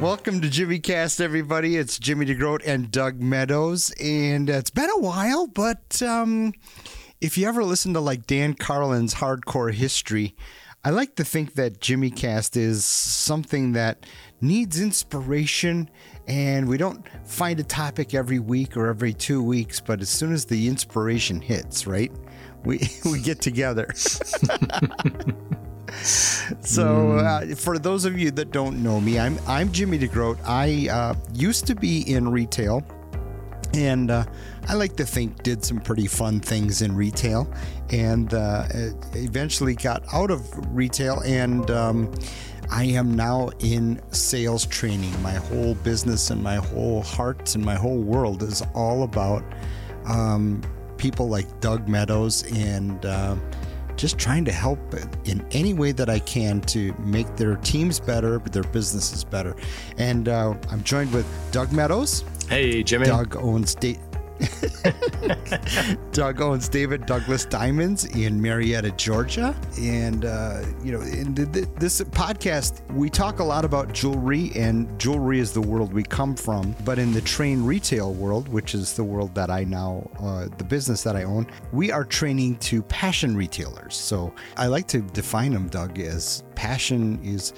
Welcome to Jimmy Cast, everybody. It's Jimmy DeGroat and Doug Meadows, and it's been a while, but um, if you ever listen to like Dan Carlin's Hardcore History, I like to think that Jimmy Cast is something that needs inspiration, and we don't find a topic every week or every two weeks, but as soon as the inspiration hits, right, we we get together. So, uh, for those of you that don't know me, I'm I'm Jimmy DeGroat. I uh, used to be in retail, and uh, I like to think did some pretty fun things in retail, and uh, eventually got out of retail, and um, I am now in sales training. My whole business and my whole heart and my whole world is all about um, people like Doug Meadows and. Uh, just trying to help in any way that I can to make their teams better, their businesses better. And uh, I'm joined with Doug Meadows. Hey, Jimmy. Doug owns da- Doug owns David Douglas Diamonds in Marietta, Georgia. And, uh, you know, in th- th- this podcast, we talk a lot about jewelry, and jewelry is the world we come from. But in the train retail world, which is the world that I now, uh, the business that I own, we are training to passion retailers. So I like to define them, Doug, as passion is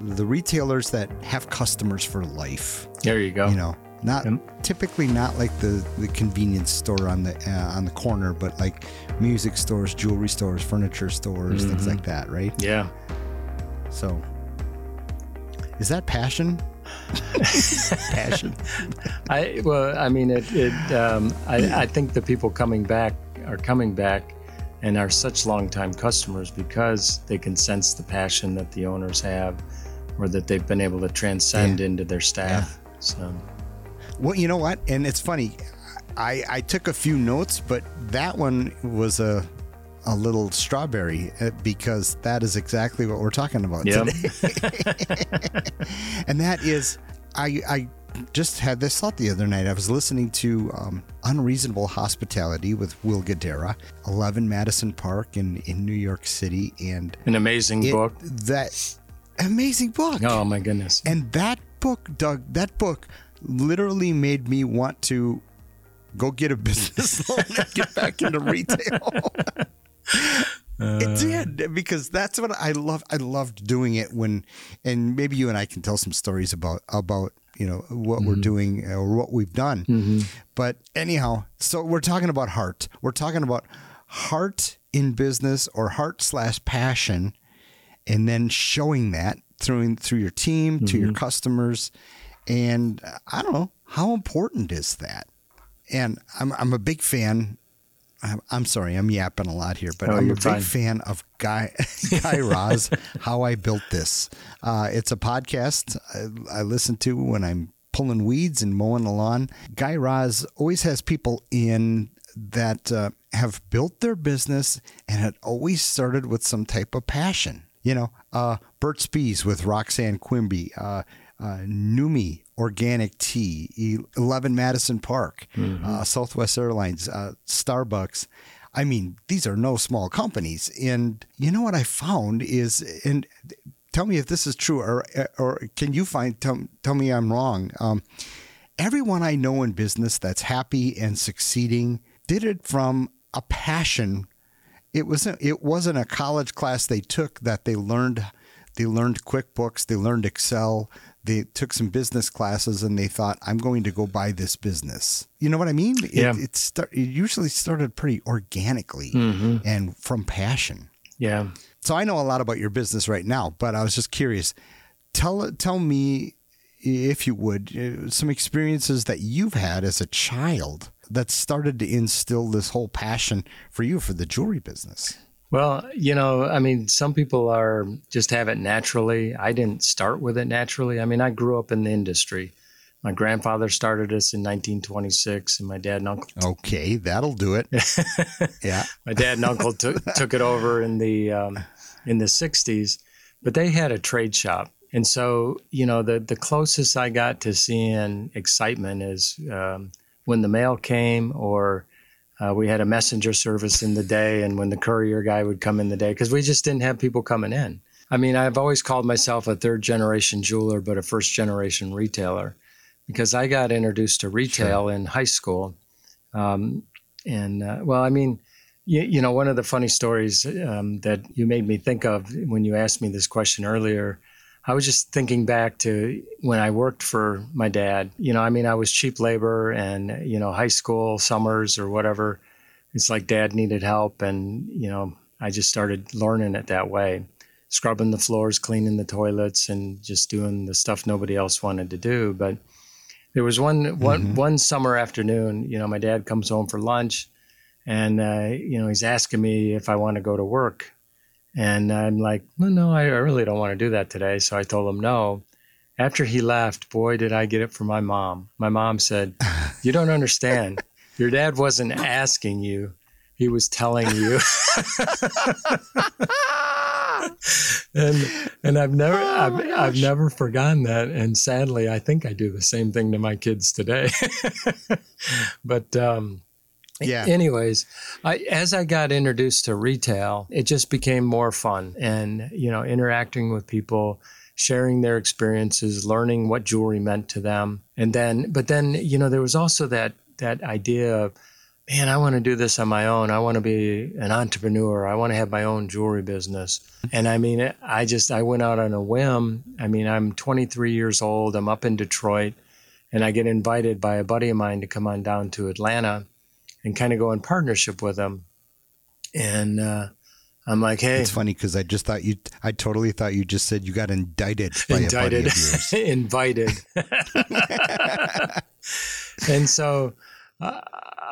the retailers that have customers for life. There you go. You know, not Yep. typically not like the, the convenience store on the uh, on the corner, but like music stores, jewelry stores, furniture stores, things like that, right? Yeah. So, is that passion? passion. I well, I mean, it. it um, I, I think the people coming back are coming back, and are such longtime customers because they can sense the passion that the owners have, or that they've been able to transcend Yeah. into their staff. So Well, you know what? And it's funny. I I took a few notes, but that one was a a little strawberry uh, because that is exactly what we're talking about yeah, today. and that is I I just had this thought the other night. I was listening to um, Unreasonable Hospitality with Will Guidara, 11 Madison Park in, in New York City. And an amazing it, book. that amazing book. Oh my goodness. And that book, Doug, that book literally made me want to go get a business loan and get back into retail. it uh. did because that's what I love. I loved doing it when, and maybe you and I can tell some stories about about you know what we're mm-hmm. doing or what we've done. Mm-hmm. But anyhow, so we're talking about heart. We're talking about heart in business or heart slash passion, and then showing that through through your team to your mm-hmm. customers. And I don't know how important is that. And I'm I'm a big fan. I'm, I'm sorry, I'm yapping a lot here, but Oh, I'm a big fine. fan of Guy Guy Raz. How I built this. Uh, it's a podcast I, I listen to when I'm pulling weeds and mowing the lawn. Guy Raz always has people in that uh, have built their business and it always started with some type of passion. You know, uh, Burt's Bees with Roxanne Quimby, uh, uh, Numi Organic Tea, E- 11 Madison Park, uh, Southwest Airlines, uh, Starbucks. I mean, these are no small companies. And you know what I found is, and tell me if this is true, or or can you find tell, tell me I'm wrong. Um, everyone I know in business that's happy and succeeding did it from a passion. It wasn't it wasn't a college class they took that they learned they learned QuickBooks, they learned Excel, they took some business classes and they thought I'm going to go buy this business. You know what I mean? It, Yeah. it, start, it usually started pretty organically and from passion. Yeah. So I know a lot about your business right now, but I was just curious. Tell tell me if you would uh, some experiences that you've had as a child that started to instill this whole passion for you for the jewelry business. Well, you know, I mean, some people are just have it naturally. I didn't start with it naturally. I mean, I grew up in the industry. My grandfather started us in 1926, and my dad and uncle Okay, that'll do it. yeah. my dad and uncle took took it over in the um, in the 60s, but they had a trade shop. And so, you know, the the closest I got to seeing excitement is um, when the mail came or Uh, we had a messenger service in the day, and when the courier guy would come in the day, because we just didn't have people coming in. I mean, I've always called myself a third generation jeweler, but a first generation retailer because I got introduced to retail sure. in high school. Um, and uh, well, I mean, you, you, know, one of the funny stories um, that you made me think of when you asked me this question earlier, I was just thinking back to when I worked for my dad. You know, I mean, I was cheap labor and, you know, high school summers or whatever. It's like dad needed help. And, you know, I just started learning it that way scrubbing the floors, cleaning the toilets, and just doing the stuff nobody else wanted to do. But there was one, one, mm-hmm. one summer afternoon, you know, my dad comes home for lunch and, uh, you know, he's asking me if I want to go to work. And I'm like, well, no, I really don't want to do that today. So I told him no. After he left, boy, did I get it from my mom. My mom said, You don't understand. Your dad wasn't asking you, he was telling you. and and I've never oh I've, I've never forgotten that. And sadly, I think I do the same thing to my kids today. but um, yeah. Anyways, I, as I got introduced to retail, it just became more fun, and you know, interacting with people sharing their experiences, learning what jewelry meant to them. And then, but then, you know, there was also that that idea of man, I want to do this on my own. I want to be an entrepreneur. I want to have my own jewelry business. And I mean, I just, I went out on a whim. I mean, I'm 23 years old. I'm up in Detroit and I get invited by a buddy of mine to come on down to Atlanta and kind of go in partnership with them. And, uh, I'm like, hey. It's funny because I just thought you, I totally thought you just said you got indicted by indicted, a buddy of yours. invited. and so, uh,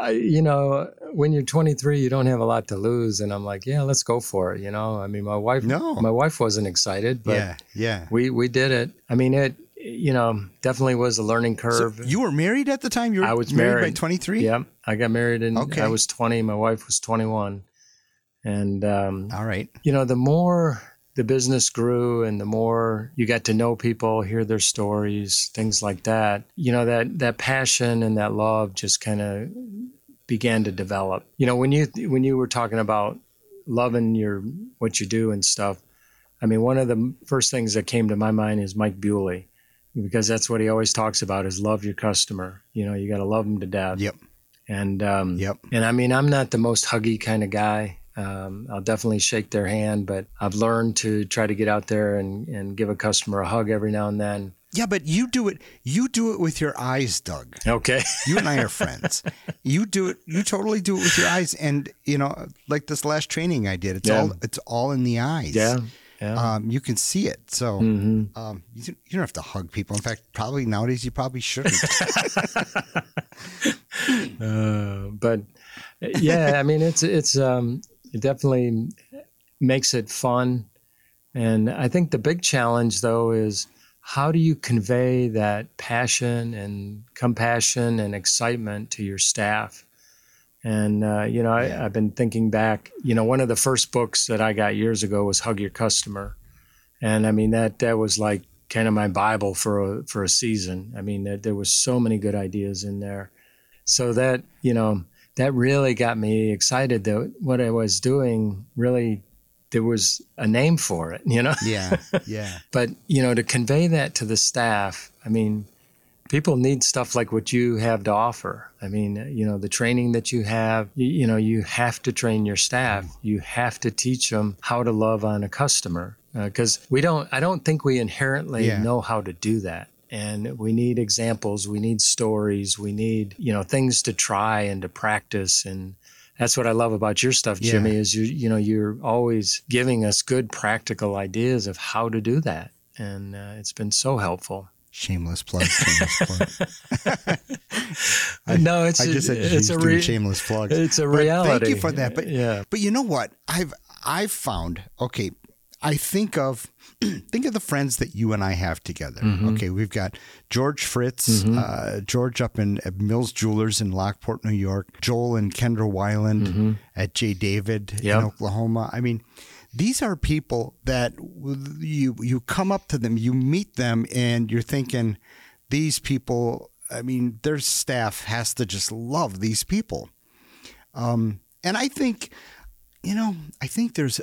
you know, when you're 23, you don't have a lot to lose, and I'm like, yeah, let's go for it. You know, I mean, my wife, no, my wife wasn't excited, but yeah, yeah, we we did it. I mean, it, you know, definitely was a learning curve. So you were married at the time. You were I was married, married by 23. Yeah, I got married and okay. I was 20. My wife was 21, and um, all right, you know, the more the business grew and the more you got to know people, hear their stories, things like that, you know, that, that passion and that love just kind of began to develop. You know, when you, when you were talking about loving your, what you do and stuff, I mean, one of the first things that came to my mind is Mike Bewley, because that's what he always talks about is love your customer. You know, you got to love them to death. Yep. And, um, yep. And I mean, I'm not the most huggy kind of guy. Um, I'll definitely shake their hand, but I've learned to try to get out there and, and give a customer a hug every now and then. Yeah, but you do it. You do it with your eyes, Doug. Okay. you and I are friends. You do it. You totally do it with your eyes, and you know, like this last training I did. It's yeah. all. It's all in the eyes. Yeah. Yeah. Um, you can see it. So mm-hmm. um, you, you, don't have to hug people. In fact, probably nowadays you probably shouldn't. uh, but yeah, I mean, it's it's um, it definitely makes it fun. And I think the big challenge, though, is how do you convey that passion and compassion and excitement to your staff? And, uh, you know, yeah. I, have been thinking back, you know, one of the first books that I got years ago was Hug Your Customer. And I mean, that, that was like kind of my Bible for a, for a season. I mean, there, there was so many good ideas in there. So that, you know, that really got me excited that what I was doing really there was a name for it, you know? Yeah. Yeah. but, you know, to convey that to the staff, I mean, people need stuff like what you have to offer. I mean, you know, the training that you have, you, you know, you have to train your staff. You have to teach them how to love on a customer because uh, we don't, I don't think we inherently yeah. know how to do that and we need examples we need stories we need you know things to try and to practice and that's what I love about your stuff, Jimmy, yeah. is you you know you're always giving us good practical ideas of how to do that, and uh, it's been so helpful. Shameless plug. Shameless plug. I, no, it's I just said it's a re- shameless plug. It's a reality. But thank you for that. But yeah, but you know what? I've I've found okay. I think of think of the friends that you and I have together. Mm-hmm. Okay, we've got George Fritz, mm-hmm. uh, George up in Mills Jewelers in Lockport, New York, Joel and Kendra Weiland mm-hmm. at J. David yep. in Oklahoma. I mean, these are people that you you come up to them, you meet them, and you're thinking, these people. I mean, their staff has to just love these people. Um, and I think, you know, I think there's,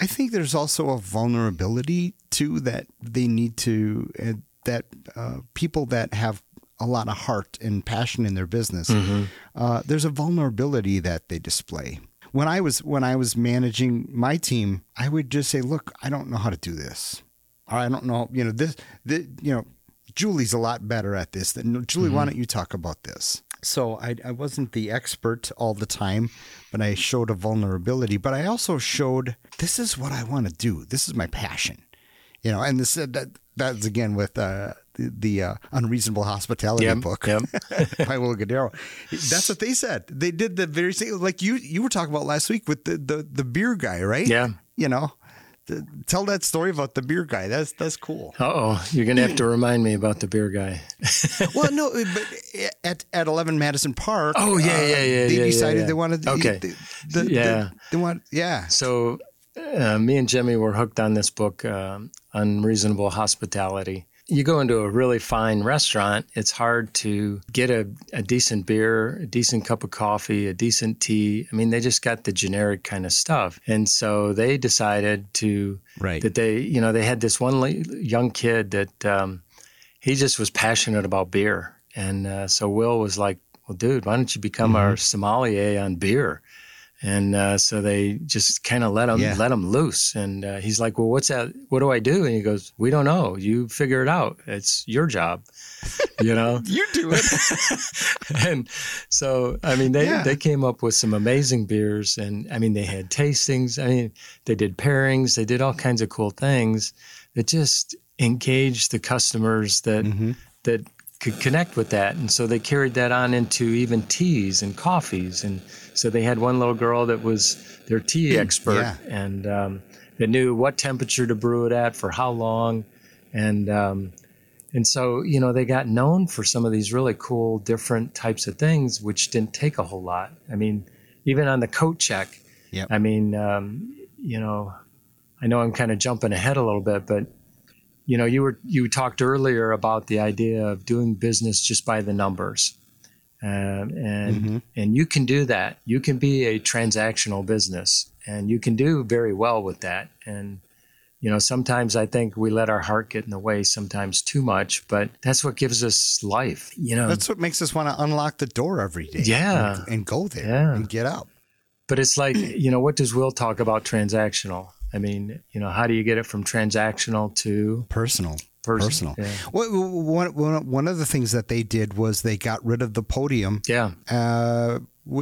I think there's also a vulnerability too that they need to uh, that uh, people that have a lot of heart and passion in their business, uh, there's a vulnerability that they display. When I was when I was managing my team, I would just say, "Look, I don't know how to do this. Or I don't know, you know this. this you know, Julie's a lot better at this. Than Julie, why don't you talk about this?" So I, I wasn't the expert all the time, but I showed a vulnerability. But I also showed this is what I want to do. This is my passion you know, and this that that's again with uh, the, the uh, unreasonable hospitality Yep, book yep. by Will Guidara. That's what they said. They did the very same, like you you were talking about last week with the the, the beer guy, right? Yeah. You know, tell that story about the beer guy. That's that's cool. Uh oh, you're gonna have to remind me about the beer guy. well, no, but at at Eleven Madison Park. Oh, yeah, yeah, yeah, They yeah, decided yeah. they wanted. Okay. The, the, Yeah. The, they want. Yeah. So, uh, me and Jimmy were hooked on this book, um, Unreasonable Hospitality. You go into a really fine restaurant, it's hard to get a, a decent beer, a decent cup of coffee, a decent tea. I mean, they just got the generic kind of stuff. And so they decided to, Right. that they, you know, they had this one young kid that um, he just was passionate about beer. And uh, so Will was like, well, dude, why don't you become our sommelier on beer? And uh, so they just kind of let him Yeah. let him loose. And uh, he's like, "Well, what's that? What do I do?" And he goes, "We don't know. You figure it out. It's your job." You know. You do it. and so I mean, they Yeah. they came up with some amazing beers, and I mean, they had tastings. I mean, they did pairings. They did all kinds of cool things that just engaged the customers that Mm-hmm. that could connect with that. And so they carried that on into even teas and coffees. And so they had one little girl that was their tea expert Yeah. and um, that knew what temperature to brew it at for how long. And, um, and so, you know, they got known for some of these really cool, different types of things, which didn't take a whole lot. I mean, even on the coat check, Yep. I mean, um, you know, I know I'm kind of jumping ahead a little bit, but you know, you were you talked earlier about the idea of doing business just by the numbers, um, and and you can do that. You can be a transactional business, and you can do very well with that. And you know, sometimes I think we let our heart get in the way, sometimes too much, but that's what gives us life. You know, That's what makes us want to unlock the door every day. Yeah. And, and go there Yeah. and get up. But it's like, you know, what does Will talk about transactional? I mean, you know, how do you get it from transactional to Personal. Personal, Personal. yeah. Well, one, one, one of the things that they did was they got rid of the podium yeah, uh,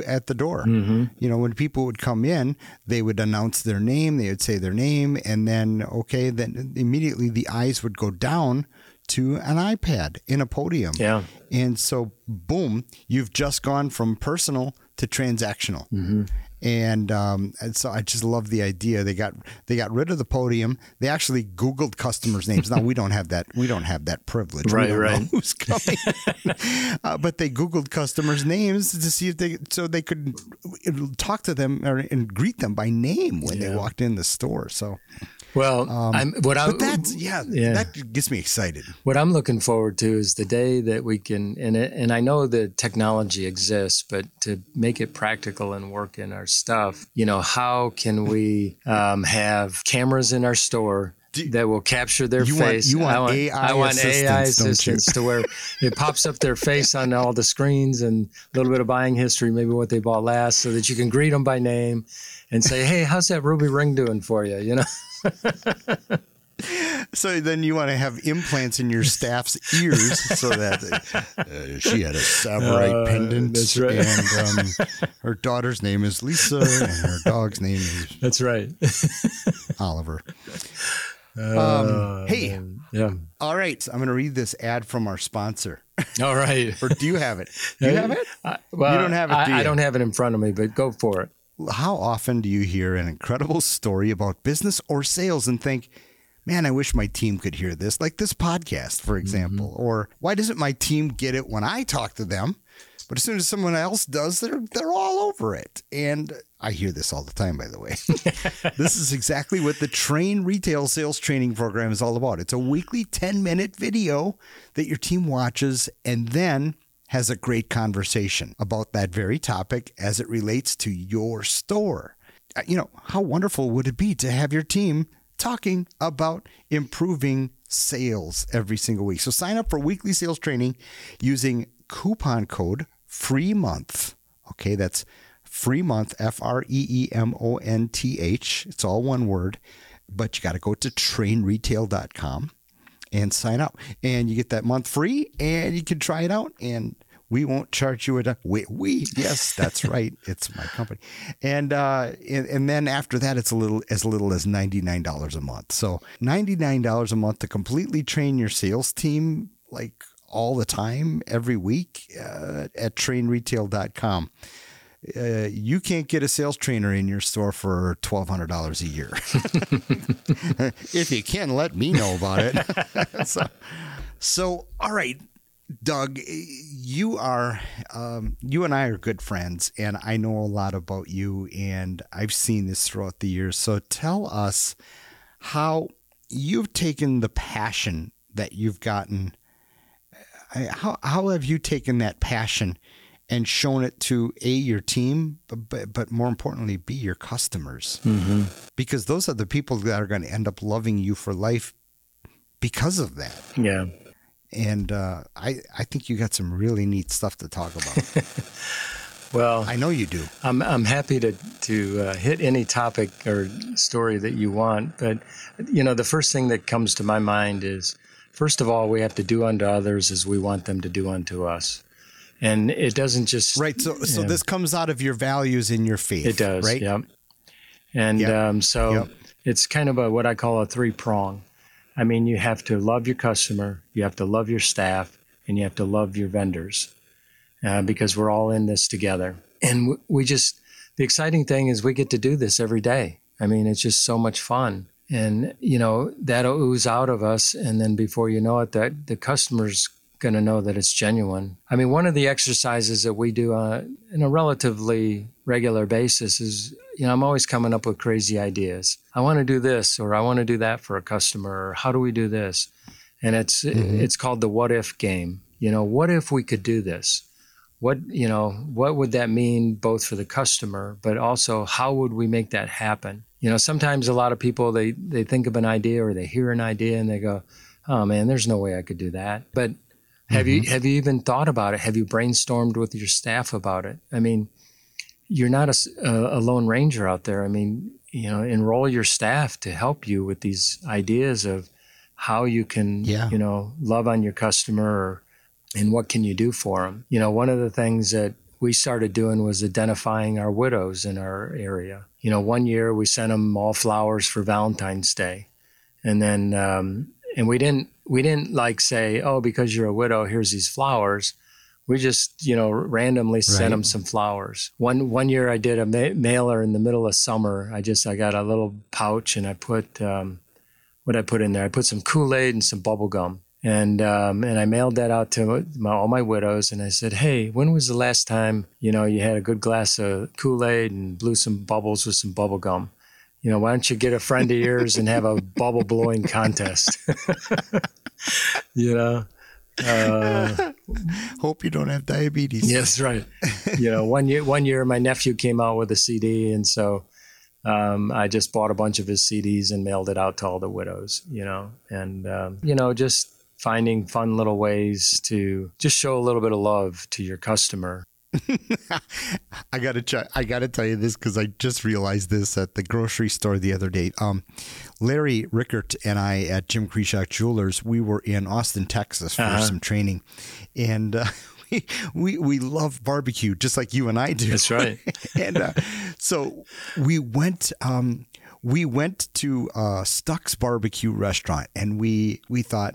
at the door. Mm-hmm. You know, when people would come in, they would announce their name, they would say their name, and then, okay, then immediately the eyes would go down to an iPad in a podium. yeah, And so, boom, you've just gone from personal to transactional. Mm-hmm. And, um, and so I just love the idea. They got they got rid of the podium. They actually Googled customers' names. Now we don't have that. We don't have that privilege. Right, right. who's coming? uh, but they Googled customers' names to see if they so they could talk to them or, and greet them by name when they walked in the store. So, Well, I'm what I Um, but that's yeah, yeah. that gets me excited. what I'm looking forward to is the day that we can and it, and I know the technology exists, but to make it practical and work in our stuff, you know, how can we um, have cameras in our store? that will capture their You want- face. you want I want AI I want AI assistants, assistants to where it pops up their face on all the screens and a little bit of buying history, maybe what they bought last, so that you can greet them by name and say, "Hey, how's that ruby ring doing for you?" You know. So then you want to have implants in your staff's ears so that uh, she had a Tsavorite Uh, pendant. that's right. And um, her daughter's name is Lisa, and her dog's name is That's right. Oliver. Uh, Um, hey, Yeah. all right. I'm going to read this ad from our sponsor. All right. Or do you have it? Do you have it? I, well, You don't have it, I, do I don't have it in front of me, but go for it. How often do you hear an incredible story about business or sales and think, man, I wish my team could hear this, like this podcast, for example? Mm-hmm. Or why doesn't my team get it when I talk to them? But as soon as someone else does, they're they're all over it. And I hear this all the time, by the way. this is exactly what the Train Retail Sales Training Program is all about. It's a weekly 10 minute video that your team watches and then has a great conversation about that very topic as it relates to your store. Uh, you know, how wonderful would it be to have your team talking about improving sales every single week? So sign up for weekly sales training using coupon code free month. Okay, that's free month, F R E E M O N T H. It's all one word, but you got to go to trainretail.com and sign up. And you get that month free and you can try it out. And we won't charge you a we, we yes that's right. It's my company. And uh and, and then after that it's a little as little as $99 a month. So $99 a month to completely train your sales team like all the time every week uh, at trainretail.com uh, you can't get a sales trainer in your store for $1,200 a year. if you can, let me know about it. so, so, all right, Doug, you are, um, you and I are good friends, and I know a lot about you, and I've seen this throughout the years. So tell us how you've taken the passion that you've gotten. How, how have you taken that passion and shown it to a your team, but but more importantly, be your customers, mm-hmm. because those are the people that are going to end up loving you for life because of that. Yeah and uh, I I think you got some really neat stuff to talk about. well, I know you do. I'm I'm happy to to uh, hit any topic or story that you want, but you know the first thing that comes to my mind is first of all we have to do unto others as we want them to do unto us. And it doesn't just right. So, so this comes out of your values in your faith. It does, right? Yep. And yep. Um, so yep. it's kind of a what I call a three prong. I mean, you have to love your customer, you have to love your staff, and you have to love your vendors uh, because we're all in this together. And we just, the exciting thing is we get to do this every day. I mean, it's just so much fun. And, you know, that'll ooze out of us. And then before you know it, that the customer's going to know that it's genuine. I mean, one of the exercises that we do uh, on a relatively regular basis is, you know, I'm always coming up with crazy ideas. I want to do this, or I want to do that for a customer, or how do we do this? And it's mm-hmm. it's called the what if game. You know, what if we could do this? What you know, what would that mean both for the customer, but also how would we make that happen? You know, sometimes a lot of people they they think of an idea or they hear an idea and they go, "Oh man, there's no way I could do that." But have mm-hmm. you have you even thought about it? Have you brainstormed with your staff about it? I mean, you're not a, a lone ranger out there. I mean, you know, enroll your staff to help you with these ideas of how you can, yeah. you know, love on your customer or, and what can you do for them. You know, one of the things that we started doing was identifying our widows in our area. You know, one year we sent them all flowers for Valentine's Day, and then um, and we didn't we didn't like say, oh, because you're a widow, here's these flowers. We just, you know, randomly right. sent them some flowers. One one year, I did a ma- mailer in the middle of summer. I just I got a little pouch and I put um, what I put in there. I put some Kool Aid and some bubble gum, and um, and I mailed that out to my, all my widows. And I said, hey, when was the last time you know you had a good glass of Kool Aid and blew some bubbles with some bubble gum? you know, why don't you get a friend of yours and have a bubble blowing contest? you know, uh, hope you don't have diabetes. Yes, right. You know, one year, one year, my nephew came out with a CD, and so um, I just bought a bunch of his CDs and mailed it out to all the widows. You know, and um, you know, just finding fun little ways to just show a little bit of love to your customer I gotta try, I gotta tell you this because I just realized this at the grocery store the other day. Um, Larry Rickert and I at Jim Kreshock Jewelers, we were in Austin, Texas for uh-huh. some training, and uh, we, we we love barbecue just like you and I do. That's right. and uh, so we went. Um, we went to uh, Stubb's Barbecue Restaurant, and we we thought,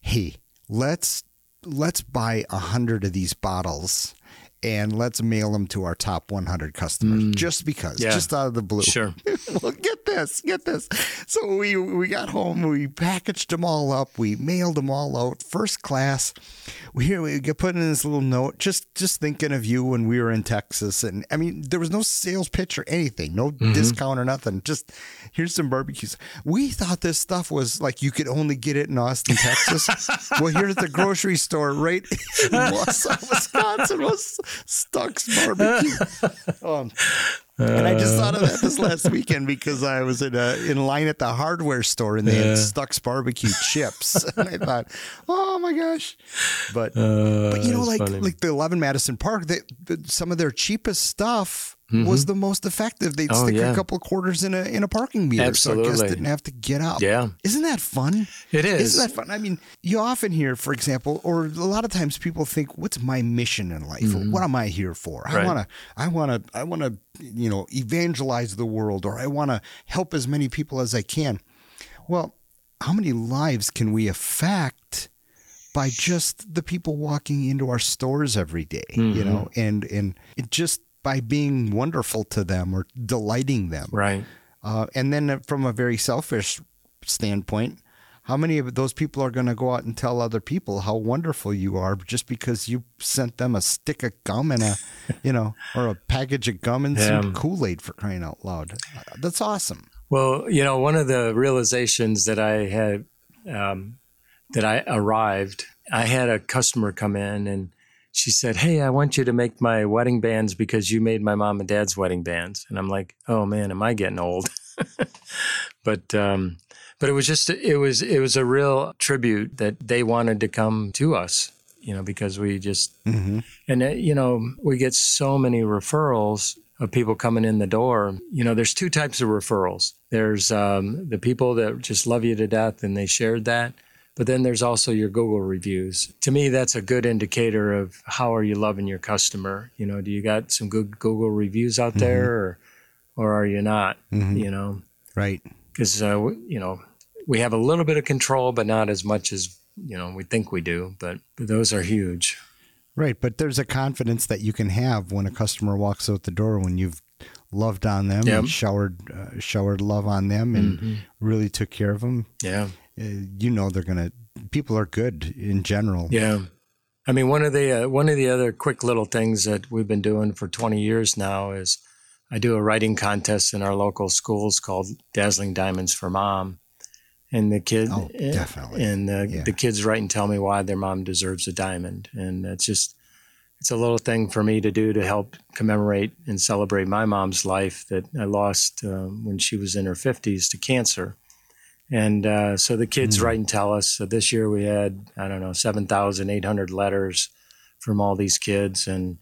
hey, let's let's buy a hundred of these bottles and let's mail them to our top 100 customers just because, Mm. Yeah. just out of the blue. Sure. well, get this, get this. So we we got home, we packaged them all up, we mailed them all out, first class. We here we get put in this little note, just just thinking of you when we were in Texas, and I mean there was no sales pitch or anything, no discount or nothing. Just here's some barbecues. We thought this stuff was like you could only get it in Austin, Texas. well, here's the grocery store right in Wausau, Wisconsin was Stubb's Barbecue. Um, and I just thought of that this uh. last weekend because I was in a, in line at the hardware store and they had Stubb's barbecue chips, and I thought, oh my gosh! But but you uh, know, like funny. like the Eleven Madison Park, they, the, some of their cheapest stuff was the most effective. They'd Oh, stick yeah. a couple quarters in a in a parking meter, so guests Absolutely. didn't have to get up. Yeah. isn't that fun? It is. Isn't that fun? I mean, you often hear, for example, or a lot of times people think, "What's my mission in life? Or what am I here for? I Mm-hmm. Right. to, I want to, I want to, you know, evangelize the world, or I want to help as many people as I can." Well, how many lives can we affect by just the people walking into our stores every day, Mm-hmm. You know, and and it just by being wonderful to them or delighting them, Right. uh, and then uh, from a very selfish standpoint, how many of those people are going to go out and tell other people how wonderful you are just because you sent them a stick of gum and a, you know, or a package of gum and some Kool Aid for crying out loud? That's awesome. Well, you know, one of the realizations that I had um, that I arrived, I had a customer come in and she said, "Hey, I want you to make my wedding bands because you made my mom and dad's wedding bands." And I'm like, "Oh man, am I getting old?" but um, but it was just it was it was a real tribute that they wanted to come to us, you know, because we just and uh, you know we get so many referrals of people coming in the door. You know, there's two types of referrals. There's um, the people that just love you to death and they shared that. But then there's also your Google reviews. To me, that's a good indicator of how are you loving your customer. You know, do you got some good Google reviews out there, or or are you not? You know, Right. because uh, you know we have a little bit of control, but not as much as you know we think we do. But, but those are huge. Right. But there's a confidence that you can have when a customer walks out the door when you've loved on them Yep. and showered, uh, showered love on them and really took care of them. Yeah. Uh, you know, they're going to, people are good in general. Yeah. I mean, one of the uh, one of the other quick little things that we've been doing for 20 years now is I do a writing contest in our local schools called Dazzling Diamonds for Mom, and the kid Oh, definitely. and the, Yeah. the kids write and tell me why their mom deserves a diamond, and it's just it's a little thing for me to do to help commemorate and celebrate my mom's life that I lost um, when she was in her 50s to cancer. And uh, so the kids write and tell us. So this year we had, I don't know, 7,800 letters from all these kids. And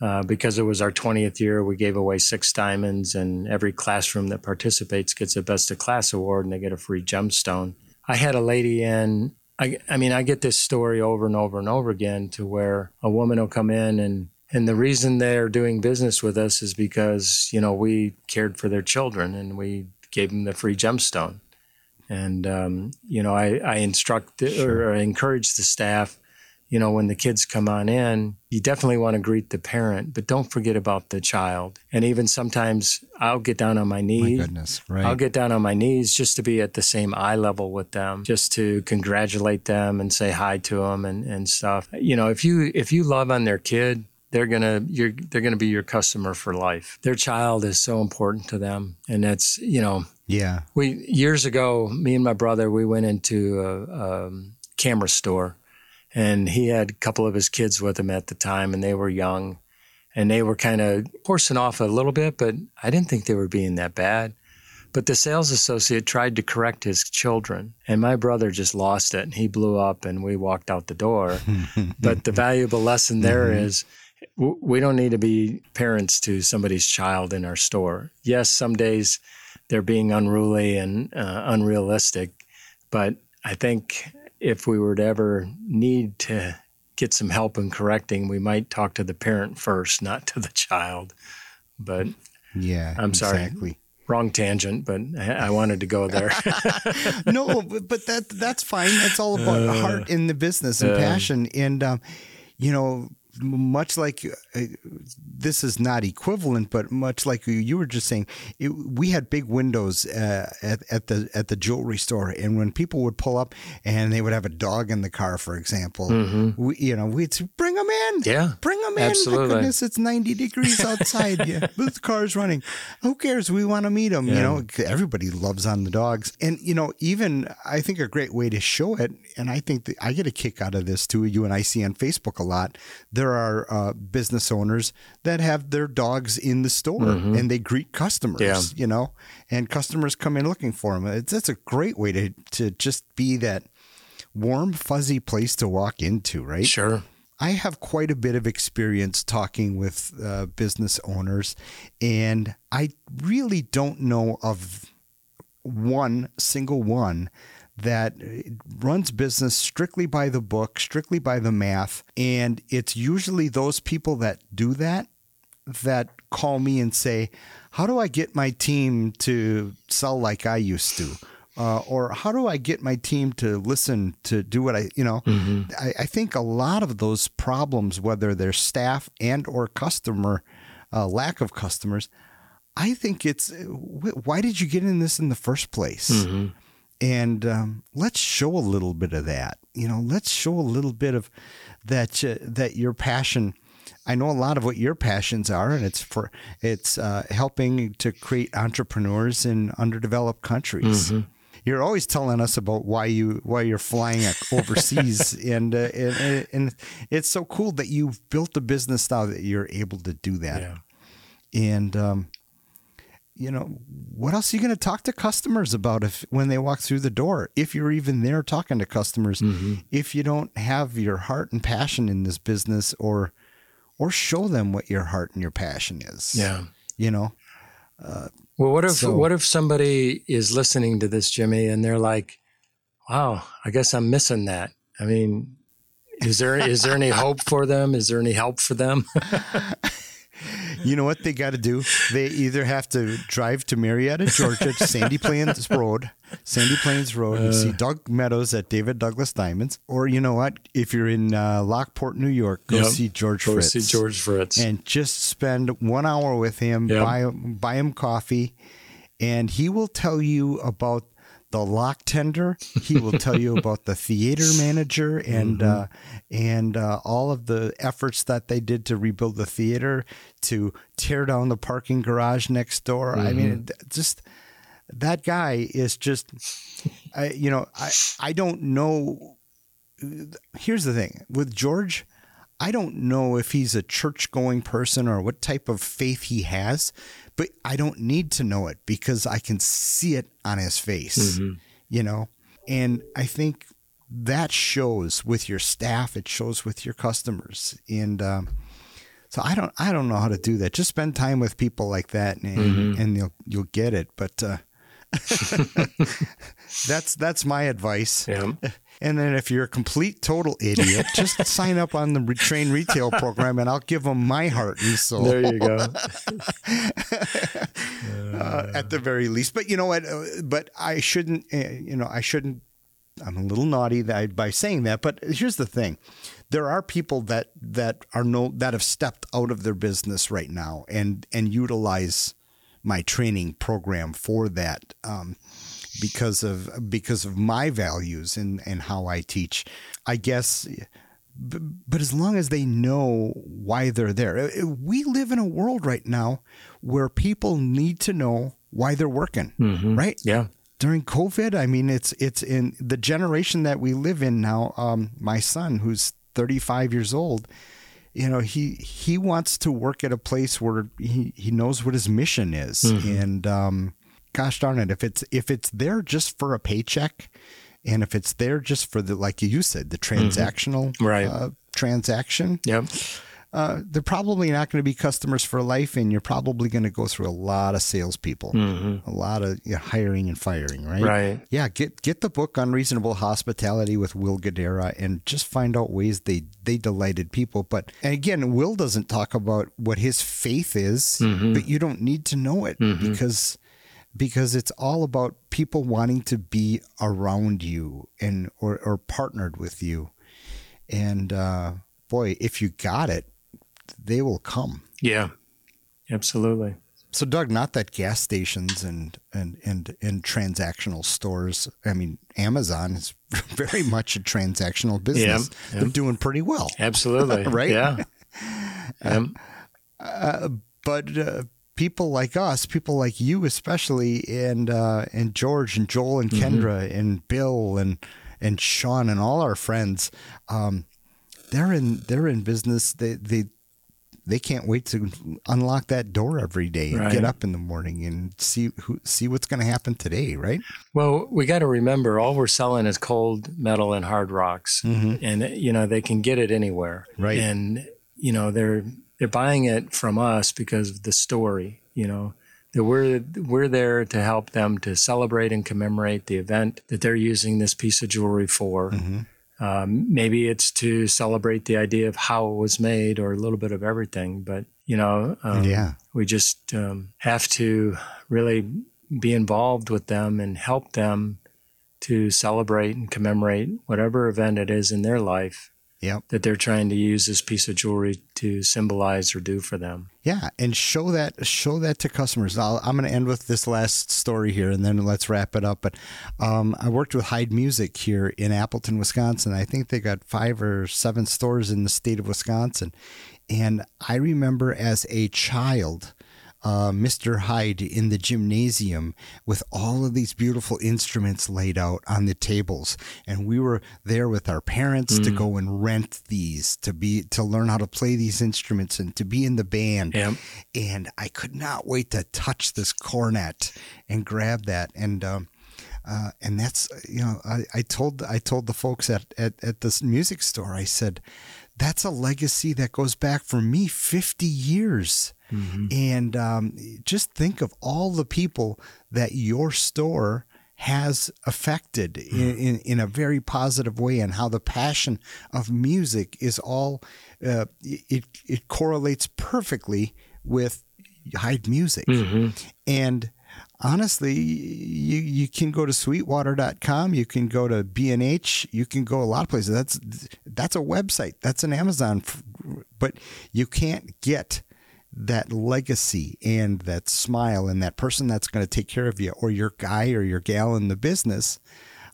uh, because it was our 20th year, we gave away six diamonds, and every classroom that participates gets a Best of Class award and they get a free gemstone. I had a lady in, I, I mean, I get this story over and over and over again to where a woman will come in and and the reason they're doing business with us is because, you know, we cared for their children and we gave them the free gemstone. And, um, you know, I, I instruct or I encourage the staff, you know, when the kids come on in, you definitely want to greet the parent, but don't forget about the child. And even sometimes I'll get down on my knees. My goodness. Right. I'll get down on my knees just to be at the same eye level with them, just to congratulate them and say hi to them and, and stuff. You know, if you if you love on their kid, they're gonna you're they're gonna be your customer for life. Their child is so important to them, and that's you know yeah. we years ago, me and my brother, we went into a, a camera store, and he had a couple of his kids with him at the time, and they were young, and they were kind of horsing off a little bit, but I didn't think they were being that bad. But the sales associate tried to correct his children, and my brother just lost it, and he blew up, and we walked out the door. but the valuable lesson there mm-hmm. is w- we don't need to be parents to somebody's child in our store. Yes, some days they're being unruly and uh, unrealistic, but I think if we were to ever need to get some help in correcting, we might talk to the parent first, not to the child. But Yeah. I'm sorry. Exactly. wrong tangent, but I, I wanted to go there. no, but, that that's fine. That's all about Uh, heart in the business and passion. And um, you know, much like uh, this is not equivalent, but much like you were just saying, it, we had big windows uh, at, at the at the jewelry store, and when people would pull up and they would have a dog in the car, for example, mm-hmm. we, you know, we'd say, bring them in, yeah, bring them in. Absolutely. My goodness, it's ninety degrees outside. yeah, the car's running. Who cares? We want to meet them. Yeah. You know, everybody loves on the dogs, and you know, even I think a great way to show it, and I think I get a kick out of this too. You and I see on Facebook a lot. There are uh, business owners that have their dogs in the store mm-hmm. and they greet customers. Yeah. You know, and customers come in looking for them. It's that's a great way to to just be that warm, fuzzy place to walk into, right? Sure. I have quite a bit of experience talking with uh, business owners, and I really don't know of one single one that runs business strictly by the book, strictly by the math. And it's usually those people that do that that call me and say, How do I get my team to sell like I used to? Uh, or how do I get my team to listen to do what I, you know, mm-hmm. I, I, think a lot of those problems, whether they're staff and or customer, uh, lack of customers, I think it's why did you get in this in the first place? Mm-hmm. And um, let's show a little bit of that. You know, let's show a little bit of that. Uh, that your passion. I know a lot of what your passions are, and it's for it's uh, helping to create entrepreneurs in underdeveloped countries. Mm-hmm. You're always telling us about why you why you're flying overseas, and, uh, and and it's so cool that you've built a business now that you're able to do that. Yeah. And um, you know, what else are you going to talk to customers about if when they walk through the door? If you're even there talking to customers, mm-hmm. if you don't have your heart and passion in this business, or or show them what your heart and your passion is. Yeah, you know. Uh, well, what if so, what if somebody is listening to this, Jimmy, and they're like, "Wow, I guess I'm missing that." I mean, is there is there any hope for them? Is there any help for them? you know what they got to do? They either have to drive to Marietta, Georgia, to Sandy Plains Road, Sandy Plains Road, and see uh. Doug Meadows at David Douglas Diamonds, or you know what? If you're in uh, Lockport, New York, go yep. see George go Fritz. see George Fritz, and just spend one hour with him. Yep. Buy buy him coffee, and he will tell you about the lock tender. He will tell you about the theater manager and mm-hmm. uh, and uh, all of the efforts that they did to rebuild the theater, to tear down the parking garage next door. Mm-hmm. I mean, mm-hmm. just that guy is just, I, you know, I I don't know. Here's the thing with George. I don't know if he's a church going person or what type of faith he has, but I don't need to know it because I can see it on his face, mm-hmm. you know? And I think that shows with your staff, it shows with your customers. And, um, so I don't I don't know how to do that. Just spend time with people like that, and, mm-hmm. and you'll you'll get it. But uh, that's that's my advice. Yeah. And then if you're a complete total idiot, just sign up on the train retail program, and I'll give them my heart and soul. There you go. uh, at the very least, but you know what? Uh, but I shouldn't. Uh, you know, I shouldn't. I'm a little naughty that, by saying that, but here's the thing: there are people that that are no that have stepped out of their business right now and and utilize my training program for that. Um, because of because of my values and and how I teach. I guess but as long as they know why they're there. Uh, uh, we live in a world right now where people need to know why they're working, mm-hmm. right? Yeah. During COVID, I mean, it's it's in the generation that we live in now. Um, my son, who's 35 years old, you know, he he wants to work at a place where he, he knows what his mission is, mm-hmm. and um, gosh darn it, if it's if it's there just for a paycheck, and if it's there just for the like you said, the mm-hmm. transactional mm-hmm. right. uh, transaction, yep. Uh, they're probably not going to be customers for life, and you're probably going to go through a lot of salespeople, mm-hmm. a lot of you know, hiring and firing, right? Right. Yeah. Get get the book Unreasonable Hospitality with Will Guidara, and just find out ways they they delighted people. But and again, Will doesn't talk about what his faith is, mm-hmm. but you don't need to know it mm-hmm. because because it's all about people wanting to be around you and or, or partnered with you and uh, boy, if you got it, they will come. Yeah, absolutely. So, Doug, not that gas stations and and and and transactional stores. I mean, Amazon is very much a transactional business. Yeah, yeah. They're doing pretty well, Absolutely. Right? Yeah. Um, but uh, people like us, people like you, especially, and uh, and George and Joel and Kendra and Bill and and Sean and all our friends, um, they're in they're in business. They they they can't wait to unlock that door every day and Right. get up in the morning and see who see what's going to happen today, right? Well, we got to remember all we're selling is cold metal and hard rocks, mm-hmm. and you know they can get it anywhere. Right. And you know they're they're buying it from us because of the story. You know that we're we're there to help them to celebrate and commemorate the event that they're using this piece of jewelry for. Mm-hmm. Um, maybe it's to celebrate the idea of how it was made, or a little bit of everything. But you know, um, Yeah. we just um, have to really be involved with them and help them to celebrate and commemorate whatever event it is in their life Yep. that they're trying to use this piece of jewelry to symbolize or do for them. Yeah, and show that show that to customers. I'll, I'm going to end with this last story here, and then let's wrap it up. But um, I worked with Heid Music here in Appleton, Wisconsin. I think they got five or seven stores in the state of Wisconsin, and I remember as a child. Uh, Mr. Heid in the gymnasium with all of these beautiful instruments laid out on the tables, and we were there with our parents to go and rent these to be to learn how to play these instruments and to be in the band Yeah. and I could not wait to touch this cornet and grab that and um, uh, and that's you know I, I told I told the folks at, at at this music store I said that's a legacy that goes back for me 50 years. And um, just think of all the people that your store has affected in, in, in a very positive way and how the passion of music is all uh, it, it correlates perfectly with Heid Music. And honestly, you you can go to sweetwater.com, you can go to B&H, you can go a lot of places. That's that's a website. That's an Amazon but you can't get that legacy and that smile and that person that's going to take care of you or your guy or your gal in the business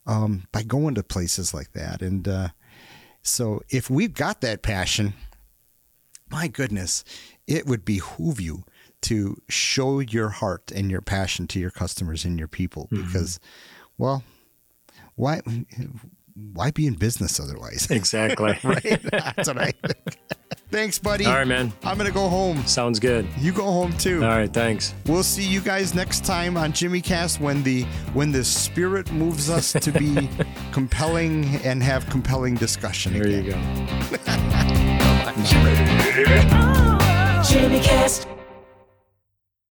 um, by going to places like that. And uh, so if we've got that passion, my goodness, it would behoove you to show your heart and your passion to your customers and your people mm-hmm. because, well, why why be in business otherwise? Exactly. right? That's what I think. Thanks, buddy. All right, man. I'm gonna go home. Sounds good. You go home too. All right. Thanks. We'll see you guys next time on Jimmy Cast when the when the spirit moves us to be compelling and have compelling discussion. There again. you go. Jimmy Cast.